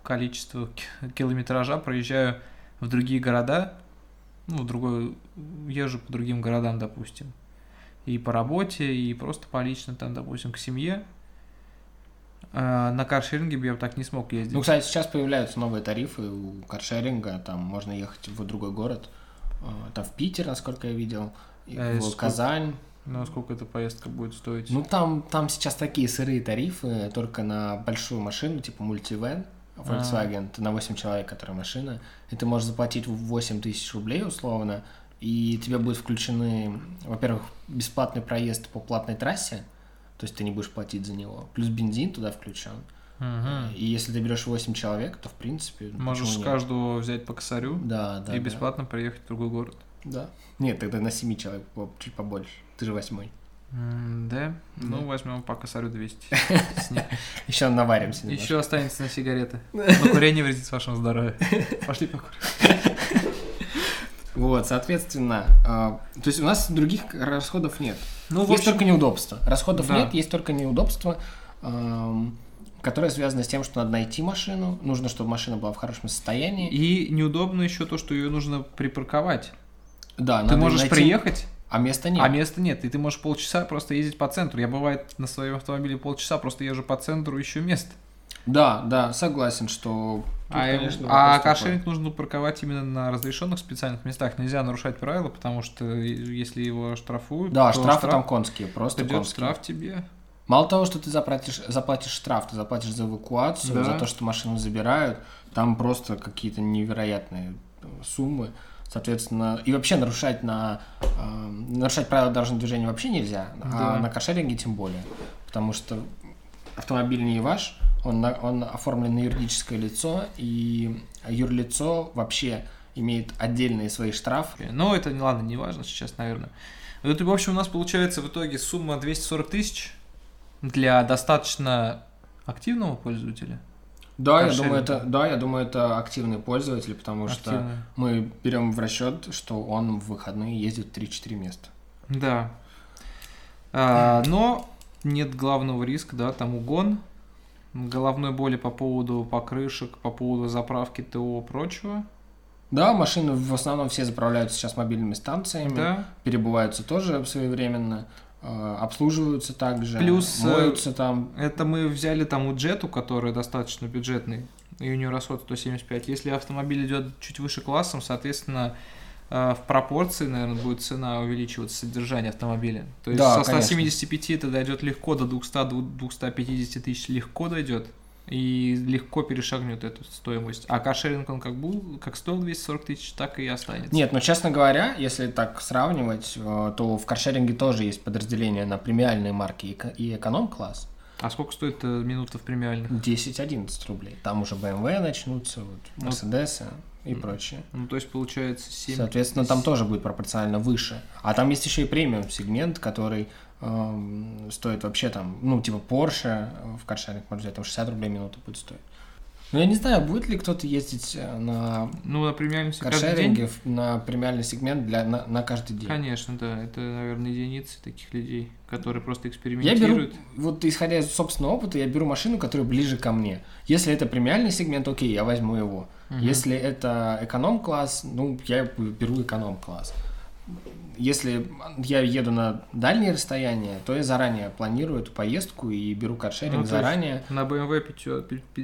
количество ки- километража проезжаю в другие города, ну, другой, езжу по другим городам, допустим. И по работе, и просто по лично, там, допустим, к семье. А на каршеринге бы я бы так не смог ездить. ну, кстати, сейчас появляются новые тарифы у каршеринга, там можно ехать в другой город, а, там в Питер, насколько я видел, Э, в сколько? Казань. Ну, сколько эта поездка будет стоить? Ну, там, там сейчас такие сырые тарифы только на большую машину, типа мультивен, Volkswagen, ты на 8 человек, которая машина, и ты можешь заплатить 8 тысяч рублей условно, и тебе будет включены, во-первых, бесплатный проезд по платной трассе, то есть ты не будешь платить за него, плюс бензин туда включен. Мгм. И если ты берешь 8 человек, то в принципе... Можешь с каждого взять по косарю Да, да. и да. бесплатно приехать в другой город. Да. Нет, тогда на 7 человек чуть побольше. Ты же восьмой. Да? Ну, возьмем по косарю 200. Снег. Еще наваримся. Еще останется на сигареты. (laughs) Но курение вредит вашему здоровью. Пошли покурим. Вот, соответственно, а, то есть у нас других расходов нет. Ну, есть общем, только неудобства. Расходов да. нет, есть только неудобства, ам, которые связаны с тем, что надо найти машину, нужно, чтобы машина была в хорошем состоянии. и неудобно еще то, что ее нужно припарковать. Да, Ты можешь найти- приехать, а места нет. а места нет. И ты можешь полчаса просто ездить по центру. Я бывает на своем автомобиле полчаса просто езжу по центру, ищу место. Да, да, согласен, что... тут, А, конечно, а каршеринг нужно парковать именно на разрешенных специальных местах. Нельзя нарушать правила, потому что если его штрафуют, Да, штрафы штраф там конские, просто придет конские. штраф тебе. Мало того, что ты заплатишь, заплатишь штраф, ты заплатишь за эвакуацию, Да. за то, что машину забирают, там просто какие-то невероятные суммы. Соответственно, и вообще нарушать на э, нарушать правила дорожного движения вообще нельзя, а Да. на каршеринге тем более, потому что автомобиль не ваш, он, на- он оформлен на юридическое лицо, и юрлицо вообще имеет отдельные свои штрафы. Но это, не ладно, не важно сейчас, наверное. Вот, в общем, у нас получается в итоге сумма 240 тысяч для достаточно активного пользователя. Да, я думаю, это, да, я думаю, это активный пользователь, потому что Активный. мы берем в расчет, что он в выходные ездит в 3-4 места. Да. А, (clears throat) но нет главного риска, да, там угон, головной боли по поводу покрышек, по поводу заправки ТО прочего. Да, машины в основном все заправляются сейчас мобильными станциями, Да. перебываются тоже своевременно, обслуживаются также, Плюс, э, моются там. Это мы взяли там у Джету, который достаточно бюджетный, и у нее расход 175. Если автомобиль идет чуть выше классом, соответственно, э, в пропорции, наверное, будет цена увеличиваться содержание автомобиля. То есть Да, со конечно. 175 это дойдет легко, до 200-250 тысяч легко дойдет. И легко перешагнет эту стоимость. А каршеринг, он как был, как стоил 240 тысяч, так и останется. Нет, но честно говоря, если так сравнивать, э, то в каршеринге тоже есть подразделение на премиальные марки и эко- и эконом-класс. А сколько стоит э, минута в премиальных? 10-11 рублей. Там уже BMW начнутся, вот, Ну, Mercedes и прочее. Ну, то есть, получается, 7... Соответственно, там тоже будет пропорционально выше. А там есть еще и премиум сегмент, который эм, стоит вообще там, ну, типа Porsche в каршеринг можно взять, там 60 рублей минута будет стоить. Ну, я не знаю, будет ли кто-то ездить э, на Ну, на премиальном каждый день? каршеринге на премиальный сегмент для, на, на каждый день. Конечно, да. Это, наверное, единицы таких людей, которые просто Я беру, экспериментируют. вот исходя из собственного опыта, я беру машину, которая ближе ко мне. Если это премиальный сегмент, окей, я возьму его. Мгм. Если это эконом-класс, ну, я беру эконом-класс. Если я еду на дальние расстояния, то я заранее планирую эту поездку и беру каршеринг Ну, заранее. На BMW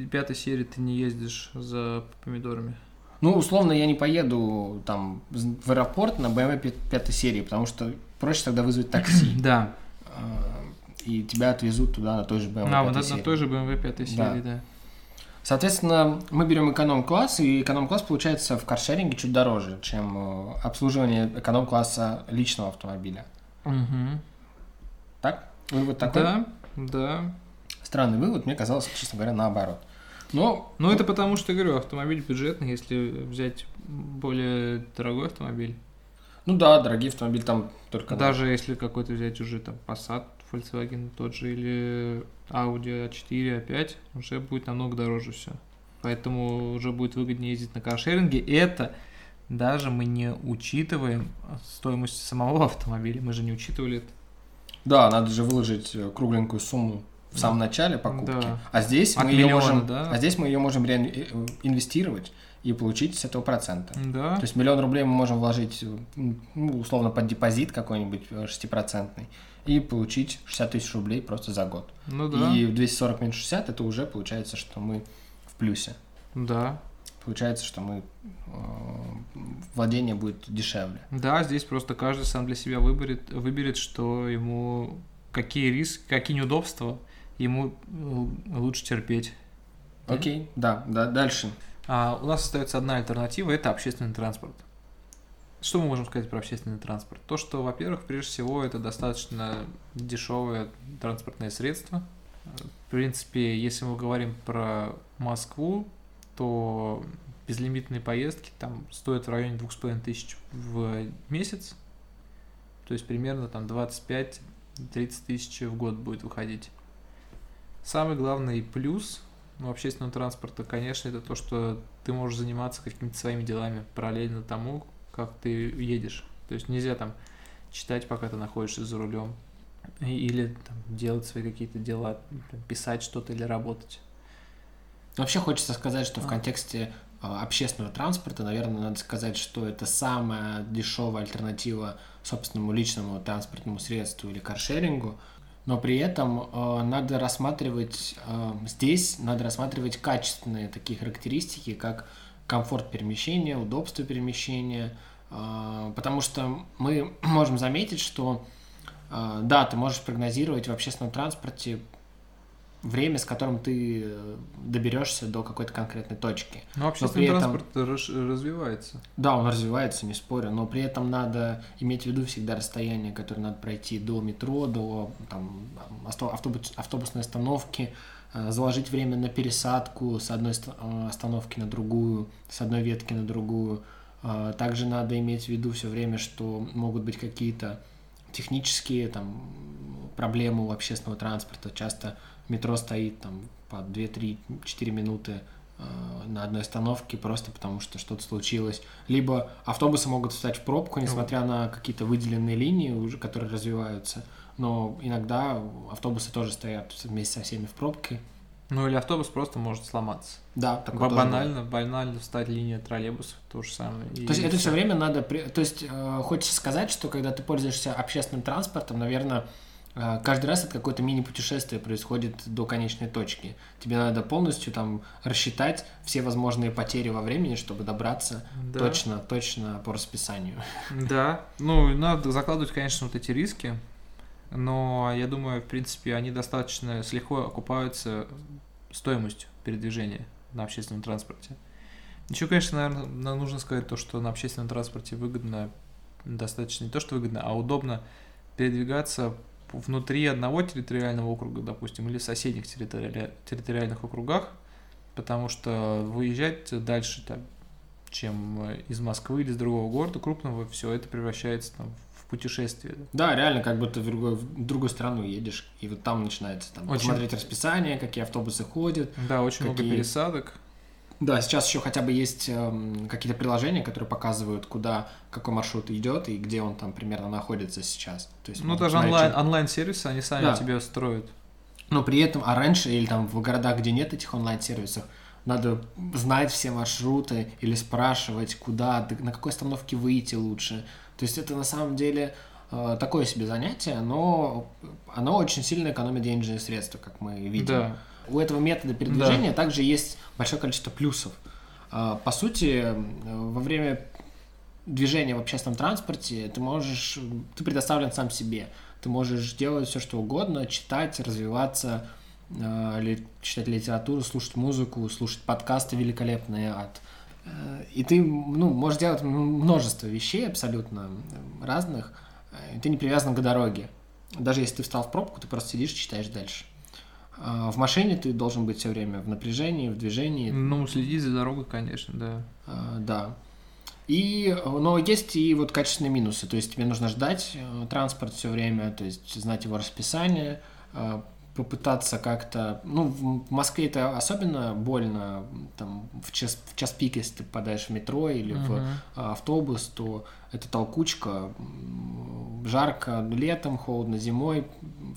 5, серии ты не ездишь за помидорами. Ну, условно, я не поеду там в аэропорт на BMW 5 серии, потому что проще тогда вызвать такси. (clears throat) Да. а, И тебя отвезут туда на той же BMW А, 5 вот на, серии. на той же BMW 5 Да. серии, да. Соответственно, мы берем эконом-класс, и эконом-класс получается в каршеринге чуть дороже, чем э, обслуживание эконом-класса личного автомобиля. Мгм. Так? Вывод такой? Да, да. Странный вывод, мне казалось, честно говоря, наоборот. Но, Ну, это потому что, говорю, автомобиль бюджетный, если взять более дорогой автомобиль. ну да, дорогие автомобили там только... Даже если какой-то взять уже там Passat, Volkswagen тот же, или Audi A4, A5, уже будет намного дороже все. Поэтому уже будет выгоднее ездить на каршеринге. И это даже мы не учитываем стоимость самого автомобиля. Мы же не учитывали это. Да, надо же выложить э, кругленькую сумму в самом начале покупки. Да. А здесь От мы ее миллиона, можем, да? а здесь мы ее можем реин- э, инвестировать и получить с этого процента. Да. То есть миллион рублей мы можем вложить, м, ну, условно, под депозит какой-нибудь э, 6% и получить 60 тысяч рублей просто за год. Ну да. И 240 минус 60 это уже получается, что мы в плюсе. Да. Получается, что мы э, владение будет дешевле. Да, здесь просто каждый сам для себя выберет, выберет, что ему какие риски, какие неудобства ему э, лучше терпеть. Окей, да, да, дальше. А у нас остается одна альтернатива, это общественный транспорт. Что мы можем сказать про общественный транспорт? То, что, во-первых, прежде всего, это достаточно дешевое транспортное средство. В принципе, если мы говорим про Москву, то безлимитные поездки там стоят в районе 2500 тысяч в месяц. То есть примерно там 25-30 тысяч в год будет выходить. Самый главный плюс у общественного транспорта, конечно, это то, что ты можешь заниматься какими-то своими делами параллельно тому, как ты едешь. То есть нельзя там читать, пока ты находишься за рулем, или там, делать свои какие-то дела, писать что-то или работать. Вообще хочется сказать, что в А. контексте э, общественного транспорта, наверное, надо сказать, что это самая дешевая альтернатива собственному личному транспортному средству или каршерингу. Но при этом э, надо рассматривать э, здесь надо рассматривать качественные такие характеристики, как комфорт перемещения, удобство перемещения, э, потому что мы (clears throat) можем заметить, что э, да, ты можешь прогнозировать в общественном транспорте время, с которым ты э, доберешься до какой-то конкретной точки. Но общественный этом- транспорт раш- развивается. Да, он развивается, не спорю, но при этом надо иметь в виду всегда расстояние, которое надо пройти до метро, до там, авто- автобус, автобусной остановки, э, заложить время на пересадку с одной э, остановки на другую, с одной ветки на другую. Также надо иметь в виду все время, что могут быть какие-то технические там, проблемы у общественного транспорта. Часто метро стоит там по 2-3-4 минуты э, на одной остановке просто потому, что что-то случилось. Либо автобусы могут встать в пробку, несмотря на какие-то выделенные линии, уже, которые развиваются. Но иногда автобусы тоже стоят вместе со всеми в пробке. Ну или автобус просто может сломаться. Да, такое Ба- тоже банально, банально встать линия троллейбусов, то же самое. То есть это все время надо... То есть э, хочется сказать, что когда ты пользуешься общественным транспортом, наверное, каждый раз это какое-то мини-путешествие происходит до конечной точки. Тебе надо полностью там рассчитать все возможные потери во времени, чтобы добраться Да. точно, точно по расписанию. Да, ну, надо закладывать, конечно, вот эти риски, но я думаю, в принципе, они достаточно легко окупаются стоимостью. передвижения на общественном транспорте. Еще, конечно, наверное, нужно сказать то, что на общественном транспорте выгодно, достаточно не то, что выгодно, а удобно передвигаться внутри одного территориального округа, допустим, или соседних территори... территориальных округах, потому что выезжать дальше, там, чем из Москвы или из другого города крупного, все это превращается там, в путешествие. Да, реально, как будто в другую, в другую страну едешь, и вот там начинается там очень... смотреть расписание, какие автобусы ходят. Да, очень какие... много пересадок. Да, сейчас еще хотя бы есть э, какие-то приложения, которые показывают, куда какой маршрут идет и где он там примерно находится сейчас. То есть, ну, даже онлайн, что... онлайн-сервисы, они сами да. тебе строят. Но при этом, а раньше или там в городах, где нет этих онлайн-сервисов, надо знать все маршруты или спрашивать, куда, на какой остановке выйти лучше. То есть это на самом деле э, такое себе занятие, но оно очень сильно экономит денежные средства, как мы видим. Да. У этого метода передвижения да. также есть большое количество плюсов. Э, по сути, во время движения в общественном транспорте ты можешь, ты предоставлен сам себе. Ты можешь делать все, что угодно, читать, развиваться, э, читать литературу, слушать музыку, слушать подкасты великолепные от э, и ты ну, можешь делать множество вещей абсолютно разных, и ты не привязан к дороге. Даже если ты встал в пробку, ты просто сидишь и читаешь дальше. А в машине ты должен быть все время в напряжении, в движении. Ну, следить за дорогой, конечно, да. А, да. И, но есть и вот качественные минусы, то есть тебе нужно ждать э, транспорт все время, то есть знать его расписание, э, попытаться как-то, ну, в Москве это особенно больно, там, в час, в час пик, если ты попадаешь в метро или uh-huh. в автобус, то это толкучка, жарко летом, холодно зимой,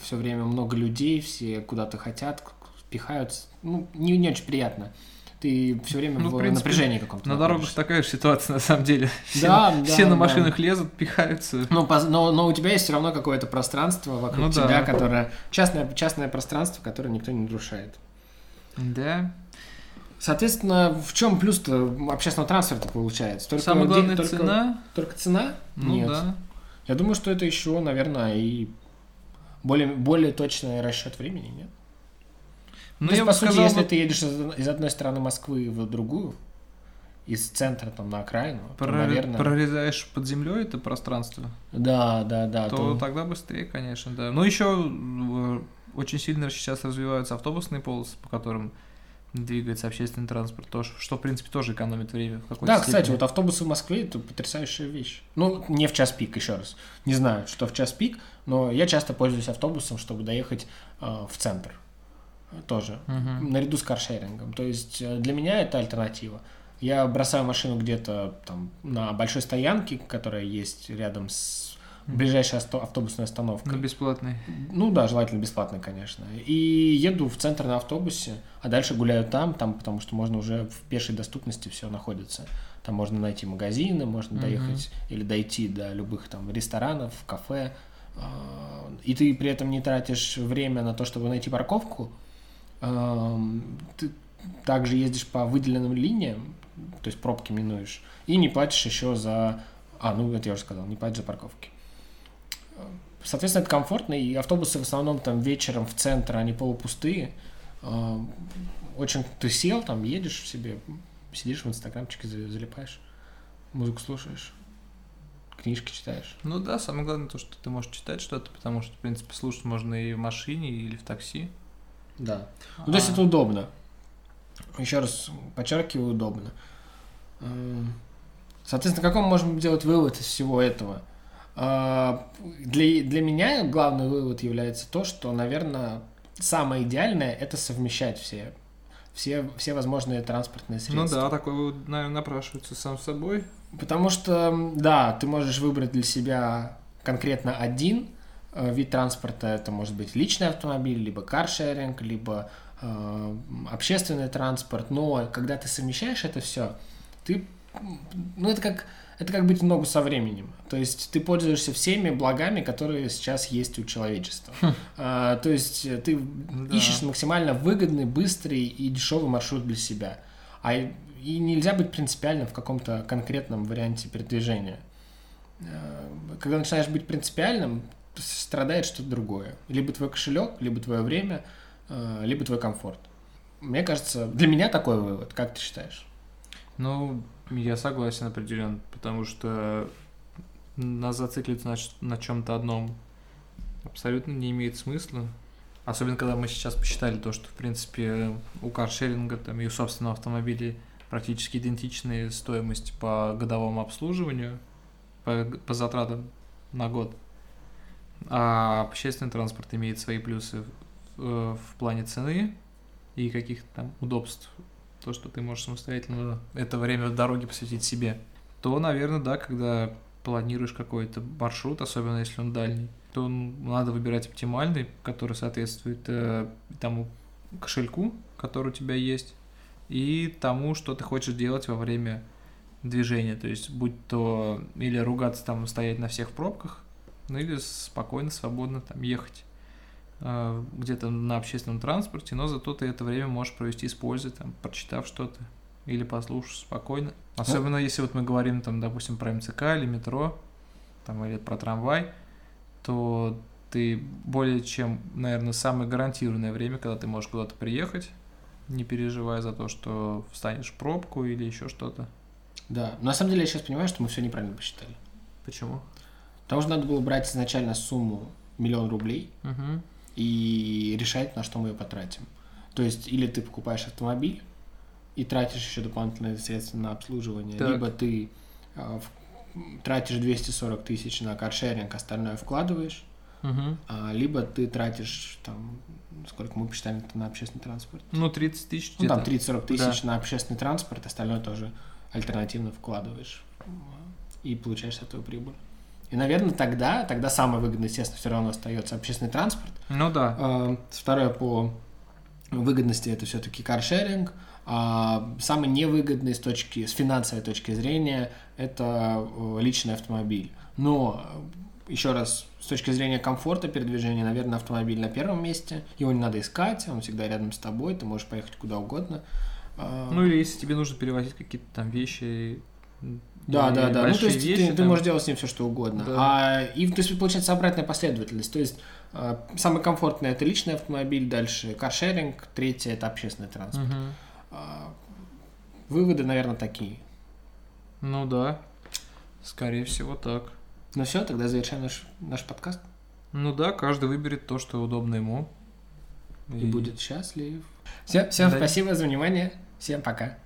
все время много людей, все куда-то хотят, пихаются, ну, не, не очень приятно ты все время ну, в, в принципе, напряжении каком-то. На находишься. дорогах такая же ситуация на самом деле. (laughs) Все, да, на, да, все на машинах да. лезут, пихаются. Ну, но, но у тебя есть все равно какое-то пространство вокруг ну, тебя, да. которое частное, частное пространство, которое никто не нарушает. Да. Соответственно, в чем плюс-то общественного транспорта получается? Только Самая главная день, цена. Только, только цена? Ну, Нет. Да. Я думаю, что это еще, наверное, и более, более точный расчет времени, нет? Ну, То есть, по сути, сказал, если бы... ты едешь из одной стороны Москвы в другую, из центра там на окраину, Прор... то, наверное... Прорезаешь под землей это пространство. Да, да, да. То, то тогда быстрее, конечно, да. Но еще э, очень сильно сейчас развиваются автобусные полосы, по которым двигается общественный транспорт, тоже, что, в принципе, тоже экономит время. В да, степени. кстати, вот автобусы в Москве – это потрясающая вещь. Ну, не в час пик, еще раз. Не знаю, что в час пик, но я часто пользуюсь автобусом, чтобы доехать э, в центр тоже, угу. наряду с каршерингом. То есть э, для меня это альтернатива. Я бросаю машину где-то там на большой стоянке, которая есть рядом с ближайшей автобусной остановкой. На бесплатной? Ну да, желательно бесплатной, конечно. И еду в центр на автобусе, а дальше гуляю там, там, потому что можно уже в пешей доступности все находится. Там можно найти магазины, можно uh доехать или дойти до любых там ресторанов, кафе. А, и ты при этом не тратишь время на то, чтобы найти парковку, ты также ездишь по выделенным линиям, то есть пробки минуешь, и не платишь еще за... А, ну это я уже сказал, не платишь за парковки. Соответственно, это комфортно, и автобусы в основном там вечером в центр, они полупустые. Очень ты сел, там едешь себе, сидишь в инстаграмчике, залипаешь, музыку слушаешь, книжки читаешь. Ну да, самое главное то, что ты можешь читать что-то, потому что, в принципе, слушать можно и в машине, или в такси. Да. Ну, то есть это удобно. Еще раз подчеркиваю, удобно. Эм, соответственно, какой мы можем делать вывод из всего этого? А, для, для меня главный вывод является то, что, наверное, самое идеальное – это совмещать все, все, все возможные транспортные ну средства. Ну да, такой вывод, наверное, напрашивается сам собой. Потому что, да, ты можешь выбрать для себя конкретно один Э, вид транспорта это может быть личный автомобиль, либо каршеринг, либо э, общественный транспорт. Но когда ты совмещаешь это все, ты, ну это как это как быть в ногу со временем. То есть ты пользуешься всеми благами, которые сейчас есть у человечества. Хм. А, то есть ты да. ищешь максимально выгодный, быстрый и дешевый маршрут для себя. А и нельзя быть принципиальным в каком-то конкретном варианте передвижения. Э, когда начинаешь быть принципиальным, страдает что-то другое. Либо твой кошелек, либо твое время, э, либо твой комфорт. Мне кажется, для меня такой вывод. Как ты считаешь? Ну, я согласен определенно, потому что нас зациклиться на, на чем-то одном абсолютно не имеет смысла. Особенно, когда мы сейчас посчитали то, что, в принципе, у каршеринга там, и у собственного автомобиля практически идентичные стоимости по годовому обслуживанию, по, по затратам на год. А общественный транспорт имеет свои плюсы в, в плане цены и каких-то там удобств. То, что ты можешь самостоятельно это время в дороге посвятить себе. То, наверное, да, когда планируешь какой-то маршрут, особенно если он дальний, то надо выбирать оптимальный, который соответствует э, тому кошельку, который у тебя есть, и тому, что ты хочешь делать во время движения. То есть, будь то или ругаться там, стоять на всех пробках, ну или спокойно, свободно там ехать где-то на общественном транспорте, но зато ты это время можешь провести с пользой, там, прочитав что-то или послушав спокойно. Особенно если вот мы говорим, там, допустим, про МЦК или метро, там, или про трамвай, то ты более чем, наверное, самое гарантированное время, когда ты можешь куда-то приехать, не переживая за то, что встанешь в пробку или еще что-то. Да, но на самом деле я сейчас понимаю, что мы все неправильно посчитали. Почему? Потому что надо было брать изначально сумму миллион рублей угу. И решать, на что мы ее потратим. То есть, или ты покупаешь автомобиль и тратишь еще дополнительные средства на обслуживание, так. либо ты э, тратишь 240 тысяч на каршеринг, остальное вкладываешь, угу. а, либо ты тратишь там сколько мы посчитали это на общественный транспорт. Ну, 30 тысяч Ну, там 30-40 тысяч да. на общественный транспорт, остальное тоже альтернативно вкладываешь и получаешь с этого прибыль. И, наверное, тогда, тогда самое выгодное, естественно, все равно остается общественный транспорт. Ну да. А, второе по выгодности это все-таки каршеринг. А самый невыгодный с точки, с финансовой точки зрения, это э, личный автомобиль. Но еще раз, с точки зрения комфорта передвижения, наверное, автомобиль на первом месте. Его не надо искать, он всегда рядом с тобой, ты можешь поехать куда угодно. А, ну или если тебе нужно перевозить какие-то там вещи. Да, да, да. Ну, то есть вещи, ты, там... ты можешь делать с ним все, что угодно. Да. А, и то есть получается обратная последовательность. То есть а, самый комфортный это личный автомобиль, дальше каршеринг, третье это общественный транспорт. Угу. Выводы, наверное, такие. Ну да, скорее всего так. Ну все, тогда завершаем наш, наш подкаст. Ну да, каждый выберет то, что удобно ему. И, и будет счастлив. Все, всем да. спасибо за внимание. Всем пока.